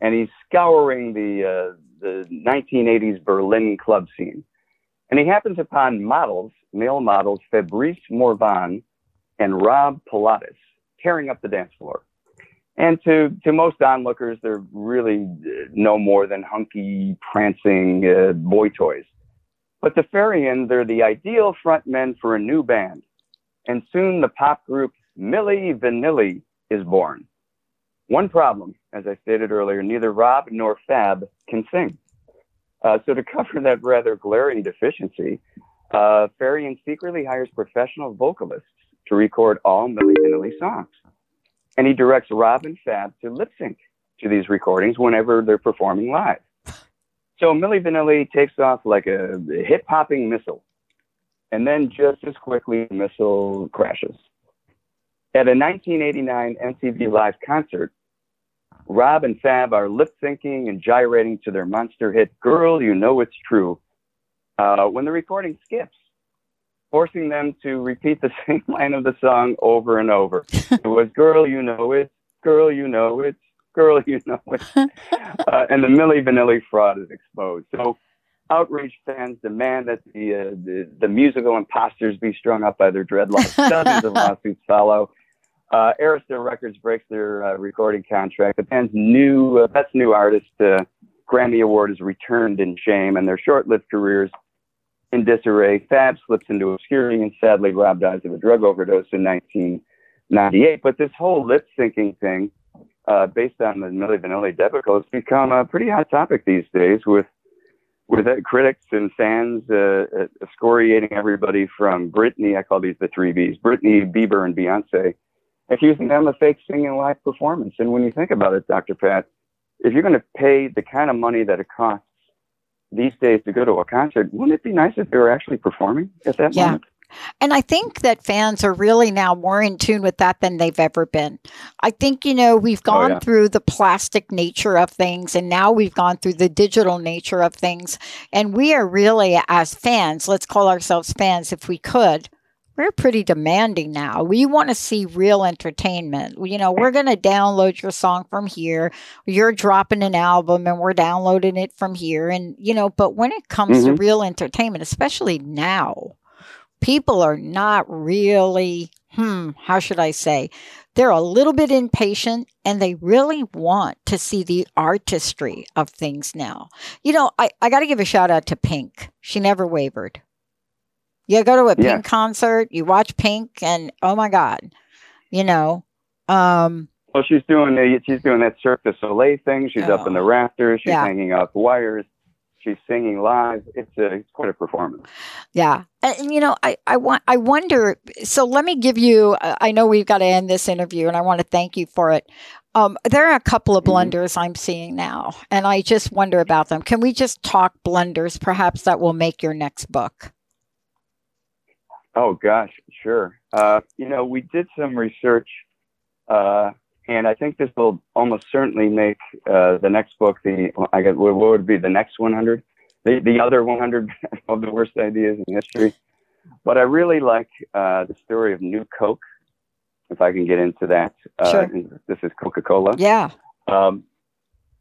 and he's scouring the uh, the 1980s Berlin club scene, and he happens upon models, male models, Fabrice Morvan and Rob Pilatus tearing up the dance floor. And to, to most onlookers, they're really uh, no more than hunky, prancing uh, boy toys. But to Farian, they're the ideal frontmen for a new band. And soon the pop group Milli Vanilli is born. One problem, as I stated earlier, neither Rob nor Fab can sing. Uh, so to cover that rather glaring deficiency, uh, Farian secretly hires professional vocalists to record all Milli Vanilli songs. And he directs Rob and Fab to lip sync to these recordings whenever they're performing live. So Milli Vanilli takes off like a hip hopping missile. And then just as quickly, the missile crashes. At a 1989 MTV Live concert, Rob and Fab are lip syncing and gyrating to their monster hit, Girl, You Know It's True, uh, when the recording skips forcing them to repeat the same line of the song over and over. it was "Girl, you know it, girl, you know it, girl, you know it," uh, and the Milli Vanilli fraud is exposed. So, outraged fans demand that the, uh, the, the musical imposters be strung up by their dreadlocks. Dozens of lawsuits follow. Uh, Arista Records breaks their uh, recording contract. The band's new uh, best new artist uh, Grammy Award is returned in shame, and their short-lived careers in disarray. Fab slips into obscurity, and sadly, Rob dies of a drug overdose in 1998. But this whole lip syncing thing, uh, based on the Milli Vanilli debacle, has become a pretty hot topic these days with with uh, critics and fans uh, uh, excoriating everybody from Britney, I call these the three Bs, Britney, Bieber, and Beyonce, accusing them of fake singing live performance. And when you think about it, Dr. Pat, if you're going to pay the kind of money that it costs these days to go to a concert, wouldn't it be nice if they were actually performing at that yeah. moment? And I think that fans are really now more in tune with that than they've ever been. I think, you know, we've oh, gone oh, yeah. through the plastic nature of things and now we've gone through the digital nature of things. And we are really, as fans, let's call ourselves fans if we could, we're pretty demanding now. We want to see real entertainment. You know, we're going to download your song from here. You're dropping an album and we're downloading it from here. And, you know, but when it comes mm-hmm. to real entertainment, especially now, people are not really, hmm, how should I say? They're a little bit impatient and they really want to see the artistry of things now. You know, I, I got to give a shout out to Pink. She never wavered. You go to a Pink yeah. concert, you watch Pink, and oh my God, you know. Um, well, she's doing the, she's doing that Cirque du Soleil thing. She's oh, up in the rafters. She's yeah. hanging off wires. She's singing live. It's a, it's quite a performance. Yeah, and, and you know, I I want I wonder. So let me give you. I know we've got to end this interview, and I want to thank you for it. Um, there are a couple of mm-hmm. blunders mm-hmm. I'm seeing now, and I just wonder about them. Can we just talk blunders, perhaps that will make your next book? Oh gosh, sure. Uh, you know, we did some research, uh, and I think this will almost certainly make uh, the next book the I guess what would be the next 100, the the other 100 of the worst ideas in history. But I really like uh, the story of New Coke. If I can get into that, uh, sure. this is Coca Cola. Yeah. Um,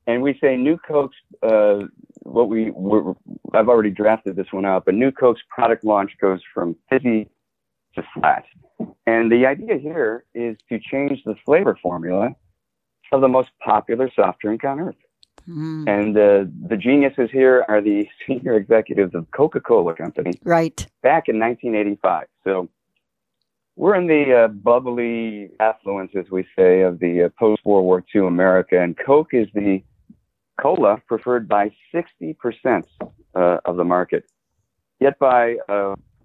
and we say New Coke's uh, what we were, I've already drafted this one out, but New Coke's product launch goes from fizzy to flat. And the idea here is to change the flavor formula of the most popular soft drink on earth. Mm. And uh, the geniuses here are the senior executives of Coca Cola Company. Right. Back in 1985. So we're in the uh, bubbly affluence, as we say, of the uh, post World War II America. And Coke is the cola preferred by 60% uh, of the market. Yet by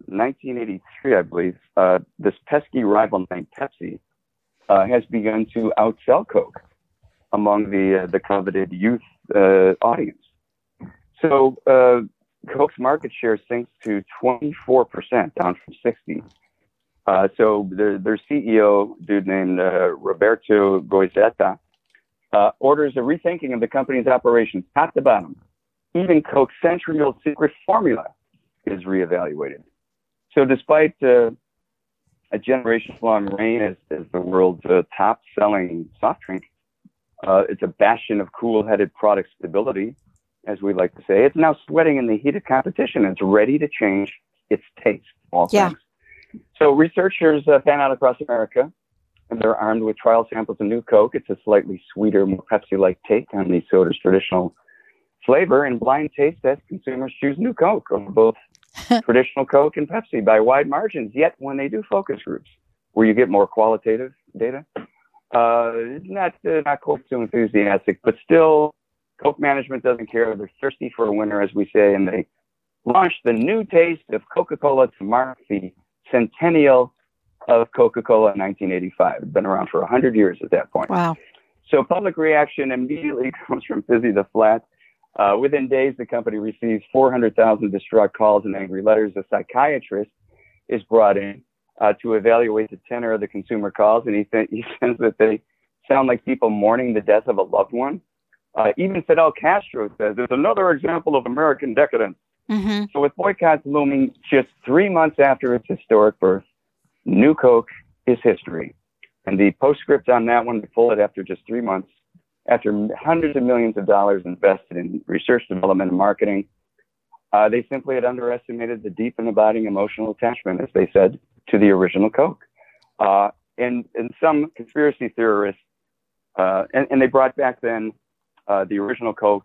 1983, uh, I believe, uh, this pesky rival named Pepsi uh, has begun to outsell Coke among the the coveted youth audience. So Coke's market share sinks to 24%, down from 60. Uh, so their, their CEO, dude named uh, Roberto Goizueta, uh, orders a rethinking of the company's operations, top to bottom. Even Coke's century-old secret formula is reevaluated. So, despite uh, a generations long reign as, as the world's uh, top selling soft drink. Uh, it's a bastion of cool headed product stability, as we like to say. It's now sweating in the heat of competition. It's ready to change its taste, all Yeah. things. So researchers uh, fan out across America, and they're armed with trial samples of New Coke. It's a slightly sweeter, more Pepsi-like take on the soda's traditional flavor. And blind taste test consumers choose New Coke over both traditional Coke and Pepsi by wide margins. Yet when they do focus groups, where you get more qualitative data, uh, not uh, not quite so enthusiastic, but still, Coke management doesn't care. They're thirsty for a winner, as we say, and they launched the new taste of Coca-Cola to mark the centennial of Coca-Cola in 1985. It's been around for 100 years at that point. Wow. So public reaction immediately comes from Fizzy the Flat. Uh, within days, the company receives 400,000 distraught calls and angry letters. A psychiatrist is brought in uh, to evaluate the tenor of the consumer calls, and he, th- he says that they sound like people mourning the death of a loved one. Uh, even Fidel Castro says it's another example of American decadence. Mm-hmm. So with boycotts looming just three months after its historic birth, New Coke is history. And the postscript on that one, we pull it after just three months, after hundreds of millions of dollars invested in research, development, and marketing. Uh, they simply had underestimated the deep and abiding emotional attachment, as they said, to the original Coke. Uh, and, and some conspiracy theorists, uh, and, and they brought back then uh, the original Coke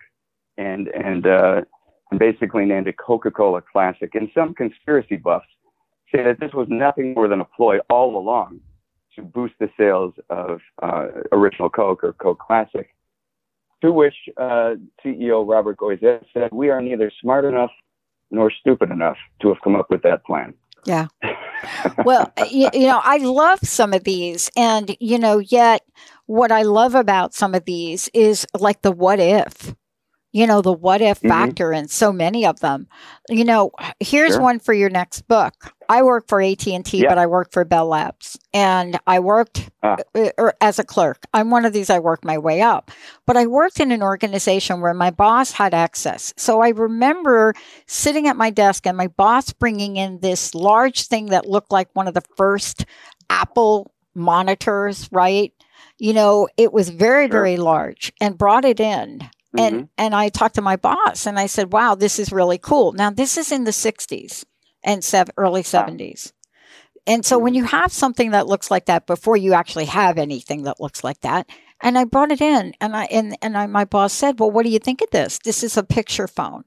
and, and, uh, and basically named it Coca-Cola Classic. And some conspiracy buffs say that this was nothing more than a ploy all along to boost the sales of uh, original Coke or Coke Classic. To which uh, CEO Robert Goizueta said, "We are neither smart enough nor stupid enough to have come up with that plan." Yeah. well, you, you know, I love some of these. And, you know, yet what I love about some of these is like the what if, you know, the what if Mhm. factor in so many of them. You know, here's Sure. one for your next book. I work for AT&T, Yeah. but I work for Bell Labs and I worked Ah. uh, as a clerk. I'm one of these I worked my way up. But I worked in an organization where my boss had access. So I remember sitting at my desk and my boss bringing in this large thing that looked like one of the first Apple monitors, right? You know, it was very, Sure. very large and brought it in. Mhm. And and I talked to my boss and I said, "Wow, this is really cool." Now, this is in the 60s and sev- early 70s. And so when you have something that looks like that before you actually have anything that looks like that, and I brought it in and I and and I, my boss said, "Well, what do you think of this? This is a picture phone."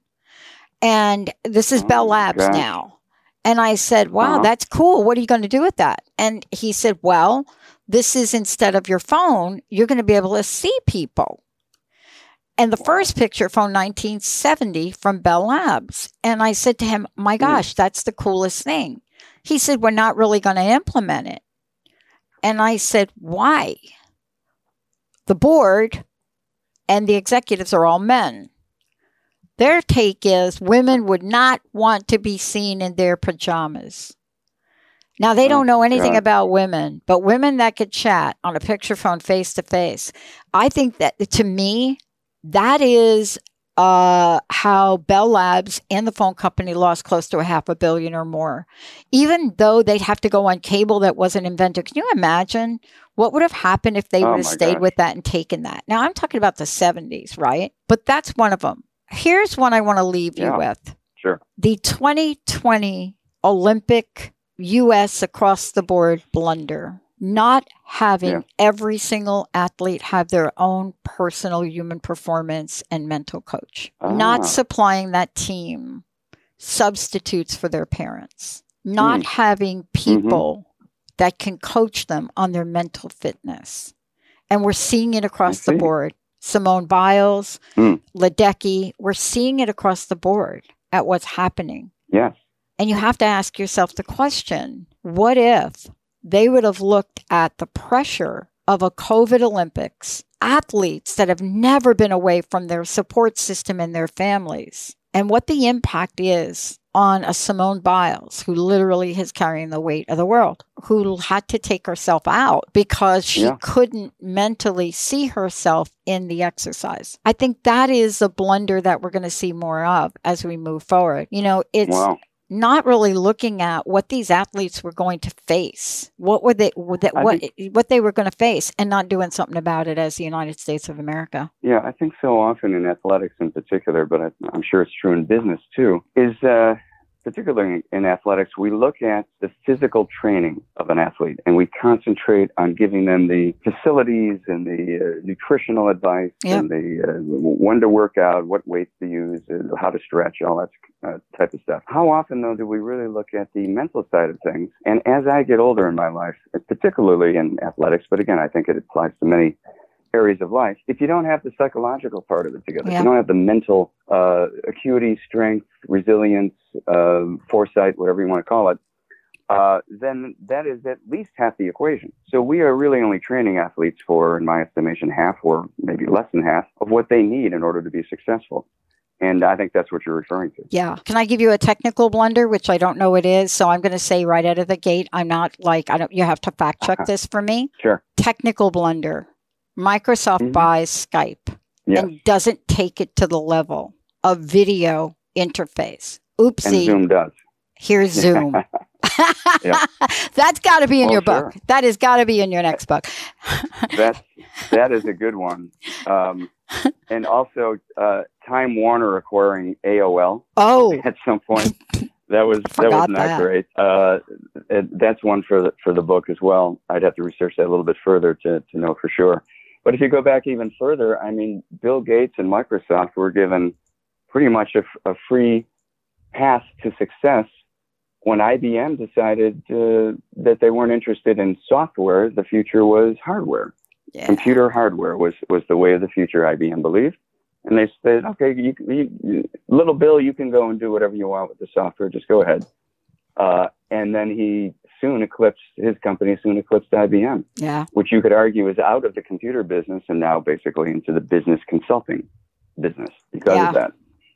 And this is Oh Bell Labs gosh. now. And I said, "Wow, Uh-huh. that's cool. What are you going to do with that?" And he said, "Well, this is instead of your phone, you're going to be able to see people." And the first picture from 1970 from Bell Labs. And I said to him, My hmm. gosh, that's the coolest thing. He said, We're not really going to implement it. And I said, Why? The board and the executives are all men. Their take is women would not want to be seen in their pajamas. Now, they Oh, don't know anything God. about women, but women that could chat on a picture phone face to face, I think that to me, that is uh, how Bell Labs and the phone company lost close to a half a billion or more. Even though they'd have to go on cable that wasn't invented. Can you imagine what would have happened if they Oh would have stayed gosh. with that and taken that? Now, I'm talking about the 70s, right? But that's one of them. Here's one I want to leave you with Sure. the 2020 Olympic U.S. across the board blunder. Not having Yeah. every single athlete have their own personal human performance and mental coach. Ah. Not supplying that team substitutes for their parents. Not Mm. having people that can coach them on their mental fitness. And we're seeing it across the board. Simone Biles, Mm. Ledecky, we're seeing it across the board at what's happening. Yes. And you have to ask yourself the question what if they would have looked at the pressure of a COVID Olympics, athletes that have never been away from their support system and their families, and what the impact is on a Simone Biles, who literally is carrying the weight of the world, who had to take herself out because she Yeah. couldn't mentally see herself in the exercise. I think that is a blunder that we're going to see more of as we move forward. You know, it's Wow. Not really looking at what these athletes were going to face, what were they, what they, what, what they were going to face, and not doing something about it as the United States of America. Yeah, I think so often in athletics in particular, but I, am sure it's true in business too. Is uh, particularly in athletics, we look at the physical training of an athlete and we concentrate on giving them the facilities and the uh, nutritional advice yep. and the uh, when to work out, what weights to use, uh, how to stretch, all that uh, type of stuff. How often, though, do we really look at the mental side of things? And as I get older in my life, particularly in athletics, but again, I think it applies to many areas of life, if you don't have the psychological part of it together, yeah. if you don't have the mental uh, acuity, strength, resilience, uh, foresight, whatever you want to call it, uh, then that is at least half the equation. So we are really only training athletes for, in my estimation, half or maybe less than half of what they need in order to be successful. And I think that's what you're referring to. Yeah. Can I give you a technical blunder, which I don't know it is? So I'm going to say right out of the gate, I'm not like, I don't, you have to fact check uh-huh. this for me. Sure. Technical blunder. Microsoft mm-hmm. buys Skype yes. and doesn't take it to the level of video interface. Oopsie. And Zoom does. Here's Zoom. That's got to be in well, your book. Sure. That has got to be in your next book. That's that is a good one. Um, and also, uh, Time Warner acquiring AOL. Oh, at some point. That was that was not that. great. Uh, it, that's one for the for the book as well. I'd have to research that a little bit further to to know for sure. But if you go back even further, I mean, Bill Gates and Microsoft were given pretty much a, a free path to success when IBM decided uh, that they weren't interested in software. The future was hardware. Yeah. Computer hardware was, was the way of the future, IBM believed. And they said, okay, you, you, little Bill, you can go and do whatever you want with the software. Just go ahead. Uh, and then he soon eclipsed his company soon eclipsed IBM. Yeah. Which you could argue is out of the computer business and now basically into the business consulting business because yeah. of that.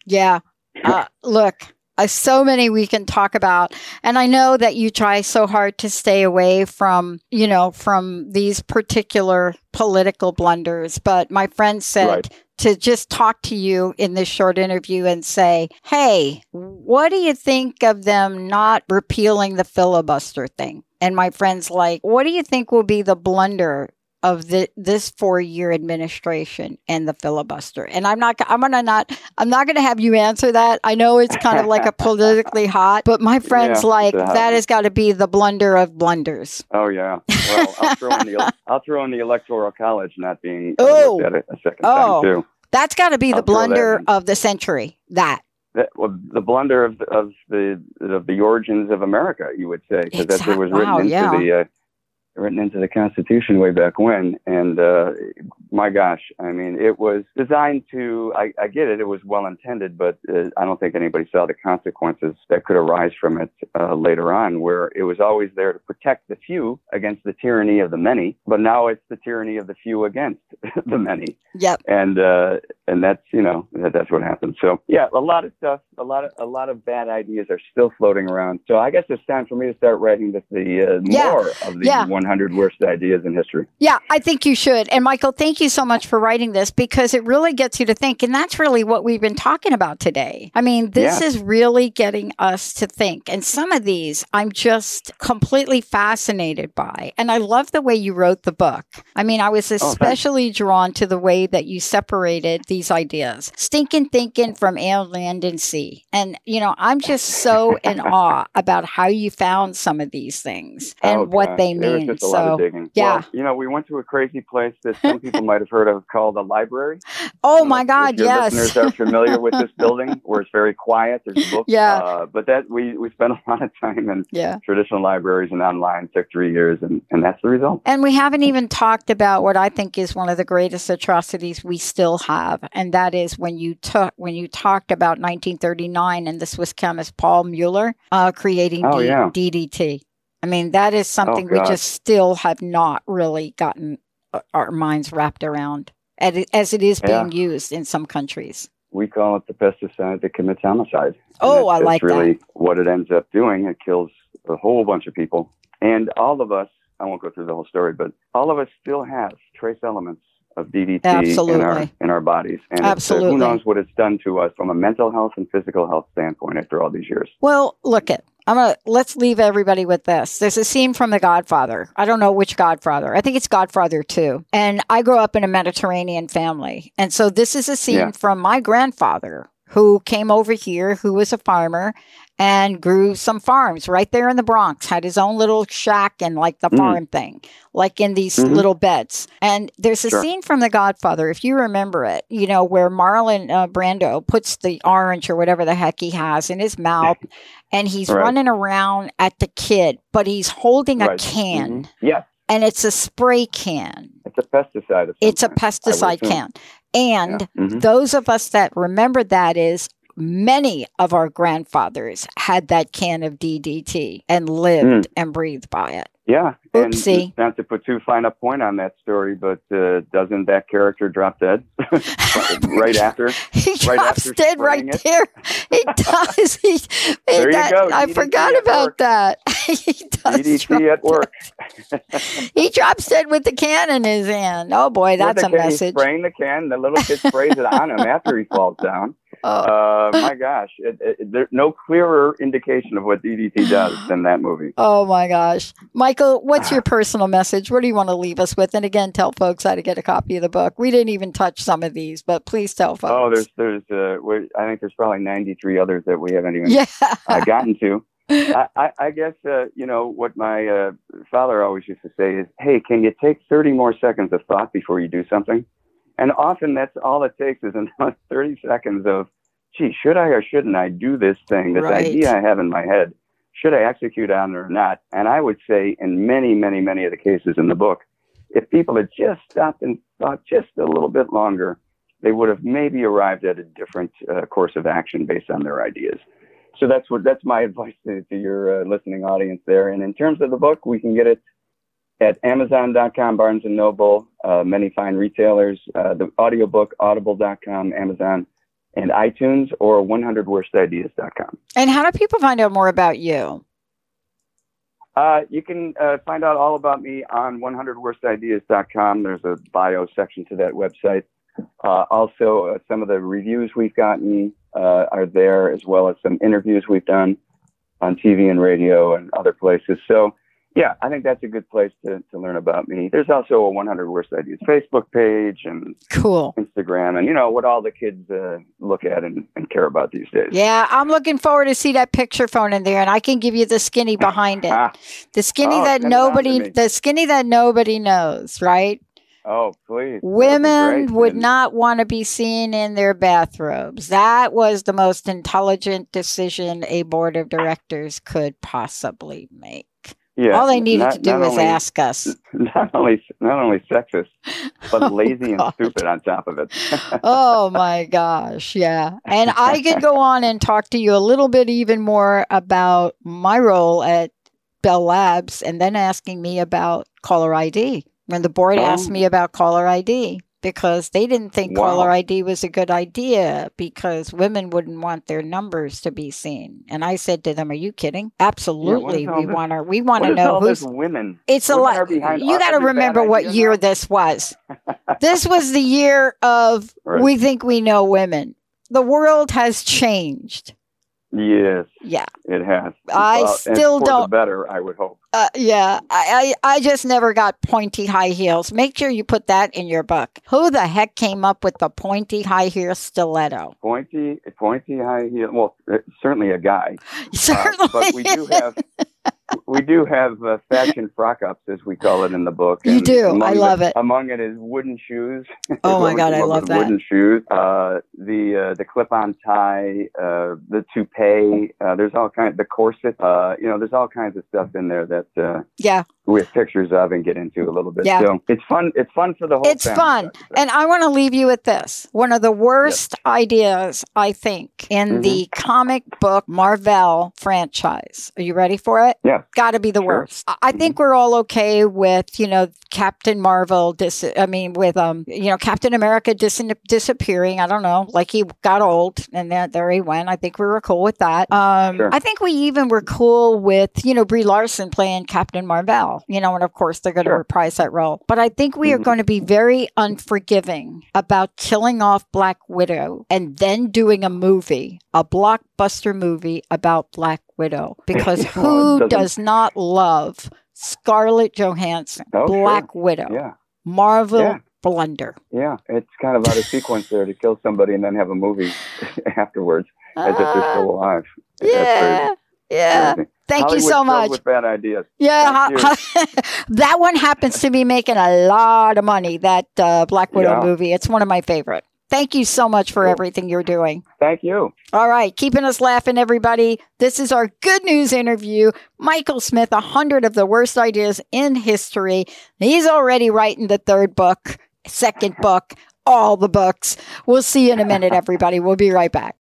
Yeah. Uh, look, uh, so many we can talk about. And I know that you try so hard to stay away from, you know, from these particular political blunders. But my friend said right. to just talk to you in this short interview and say, hey, what do you think of them not repealing the filibuster thing? And my friend's like, what do you think will be the blunder of the, this four year administration and the filibuster. And I'm not, I'm gonna not, I'm not gonna have you answer that. I know it's kind of like a politically hot, but my friends yeah, like that has got to be the blunder of blunders. Oh yeah. Well, I'll throw in the, I'll throw in the electoral college not being oh, at it a second oh, time too. That's got to be I'll the blunder of the century. That. That, well, the blunder of, of the of the origins of America, you would say, because exactly. that's what was written wow, into yeah. the uh, written into the Constitution way back when. And uh, my gosh, I mean, it was designed to, I, I get it, it was well intended, but uh, I don't think anybody saw the consequences that could arise from it uh, later on, where it was always there to protect the few against the tyranny of the many, but now it's the tyranny of the few against the many. Yep. And, uh, and that's, you know, that, that's what happened. So yeah, a lot of stuff, a lot of, a lot of bad ideas are still floating around. So I guess it's time for me to start writing the, the uh, yeah. more of the yeah. 100 worst ideas in history. Yeah, I think you should. And Michael, thank you so much for writing this because it really gets you to think. And that's really what we've been talking about today. I mean, this yeah. is really getting us to think. And some of these I'm just completely fascinated by. And I love the way you wrote the book. I mean, I was oh, especially oh, drawn to the way that you separated these ideas stinking thinking from air, land, and sea. And, you know, I'm just so in awe about how you found some of these things and oh, what they mean. So, digging. Yeah. Well, you know, we went to a crazy place that some people might have heard of called a library. Oh my God! If your yes. Listeners are familiar with this building where it's very quiet. There's books. Yeah. Uh, but that we we spent a lot of time in yeah. traditional libraries and online. Took three years, and and that's the result. And we haven't even talked about what I think is one of the greatest atrocities we still have, and that is when you took when you talked about 1939 and the Swiss chemist Paul Mueller uh, creating oh, D- yeah. DDT. I mean, that is something oh, we just still have not really gotten uh, our minds wrapped around as it is being yeah. used in some countries. We call it the pesticide that commits homicide. Oh, I like that. really that. what it ends up doing. It kills a whole bunch of people. And all of us, I won't go through the whole story, but all of us still have trace elements of DDT Absolutely. in our in our bodies, and uh, Absolutely. who knows what it's done to us from a mental health and physical health standpoint after all these years. Well, look it. I'm gonna let's leave everybody with this. There's a scene from The Godfather. I don't know which Godfather. I think it's Godfather 2. And I grew up in a Mediterranean family. And so this is a scene Yeah. from my grandfather who came over here, who was a farmer and grew some farms right there in the Bronx, had his own little shack and like the Mm. farm thing, like in these Mhm. little beds. And there's a Sure. scene from The Godfather, if you remember it, you know, where Marlon uh, Brando puts the orange or whatever the heck he has in his mouth and he's Right. running around at the kid, but he's holding a Right. can Mhm. Yes, and it's a spray can. it's a pesticide. It's a pesticide can. And Yeah. Mhm. those of us that remember that is many of our grandfathers had that can of DDT and lived and breathed by it. Yeah. Oopsie. And not to put too fine a point on that story, but uh, doesn't that character drop dead right after? He Right drops after dead right it? there. He does. He, he There you that- go, I DDT forgot about work. that. he does. drop DDT at work. He drops dead with the can in his hand. Oh boy, that's a can, he's message. Spraying the can, the little kid sprays it on him after he falls down. Oh. Uh, my gosh, it, it, there's no clearer indication of what DDT does than that movie. Oh my gosh. Michael, what's your personal message? What do you want to leave us with? And again, tell folks how to get a copy of the book. We didn't even touch some of these, but please tell folks. Oh, there's there's uh, we- I think there's probably 93 others that we haven't even Yeah. uh, gotten to. I, I, I guess uh, you know what my uh, father always used to say is, "Hey, can you take 30 more seconds of thought before you do something?" And often that's all it takes is another 30 seconds of, "Gee, should I or shouldn't I do this thing? This Right. idea I have in my head, should I execute on it or not?" And I would say, in many, many, many of the cases in the book, if people had just stopped and thought just a little bit longer, they would have maybe arrived at a different uh, course of action based on their ideas. So that's what that's my advice to, to your uh, listening audience there. And in terms of the book, we can get it at Amazon.com, Barnes and Noble, uh, many fine retailers. Uh, the audiobook, Audible.com, Amazon, and iTunes, or 100worstideas.com. And how do people find out more about you? Uh, you can uh, find out all about me on 100worstideas.com. There's a bio section to that website. Uh, also, uh, some of the reviews we've gotten uh, are there, as well as some interviews we've done on TV and radio and other places. So, yeah, I think that's a good place to, to learn about me. There's also a 100 Worst Ideas Facebook page and Cool. Instagram, and you know what all the kids uh, look at and, and care about these days. Yeah, I'm looking forward to see that picture phone in there, and I can give you the skinny behind it. The skinny Oh, that send it on to nobody, the skinny that nobody knows, right? oh, please. Women great. would not want to be seen in their bathrobes. That was the most intelligent decision a board of directors could possibly make. Yeah, All they needed not- to do was only- ask us. not only not only sexist, but Oh, lazy and stupid on top of it. oh my gosh, yeah. And I could go on and talk to you a little bit even more about my role at Bell Labs and then asking me about caller ID. When the board Oh. asked me about caller ID because they didn't think Wow. caller ID was a good idea because women wouldn't want their numbers to be seen. And I said to them, "Are you kidding? Absolutely. all we this- want to we want to know who's women? it's a lot. You got to remember what idea year this was. this was the year of Right. we think we know women. The world has changed. Yes, Yeah, it has. I and still don't- better, I would hope. uh, yeah. I, I I just never got pointy high heels. Make sure you put that in your book. Who the heck came up with the pointy high heel stiletto? Pointy, pointy high heel. Well, uh, certainly a guy. Certainly, Uh, but we do have we do have uh, fashion frock ups, as we call it in the book. You do. I love the- it. Among it is wooden shoes. Oh my God, I love that. Wooden shoes. Uh, the uh, the clip on tie, uh, the toupee. Uh, there's all kinds. The corset. Uh, you know, there's all kinds of stuff in there that uh, yeah. We have pictures of and get into a little bit. Yeah. So it's fun. It's fun for the whole. It's fun. And I want to leave you with this. One of the worst ideas, I think, in Mm-hmm. the comic book Marvel franchise. Are you ready for it? Yeah. Got to be the Sure. worst. I I think we're all okay with, you know, Captain Marvel, dis- I mean, with, um, you know, Captain America dis- disappearing. I don't know, like he got old and then there he went. I think we were cool with that. Um, Sure. I think we even were cool with, you know, Brie Larson playing Captain Marvel. Role, you know, and of course they're going to Sure. reprise that role. But I think we are Mhm. going to be very unforgiving about killing off Black Widow and then doing a movie, a blockbuster movie about Black Widow. Because who doesn't- love Scarlett Johansson, Oh, sure. Black Widow, Yeah, Marvel Yeah. blunder? yeah. It's kind of out of sequence there to kill somebody and then have a movie afterwards as if they're Ah, still alive. Yeah, yeah. Crazy. Thank Hollywood's you so much. With bad ideas. Yeah, ha- that one happens to be making a lot of money. That uh, Black Widow Yeah. movie. It's one of my favorite. Thank you so much for Cool. everything you're doing. Thank you. All right, keeping us laughing, everybody. This is our good news interview. Michael Smith, a hundred of the worst ideas in history. He's already writing the third book, second book, all the books. We'll see you in a minute, everybody. We'll be right back.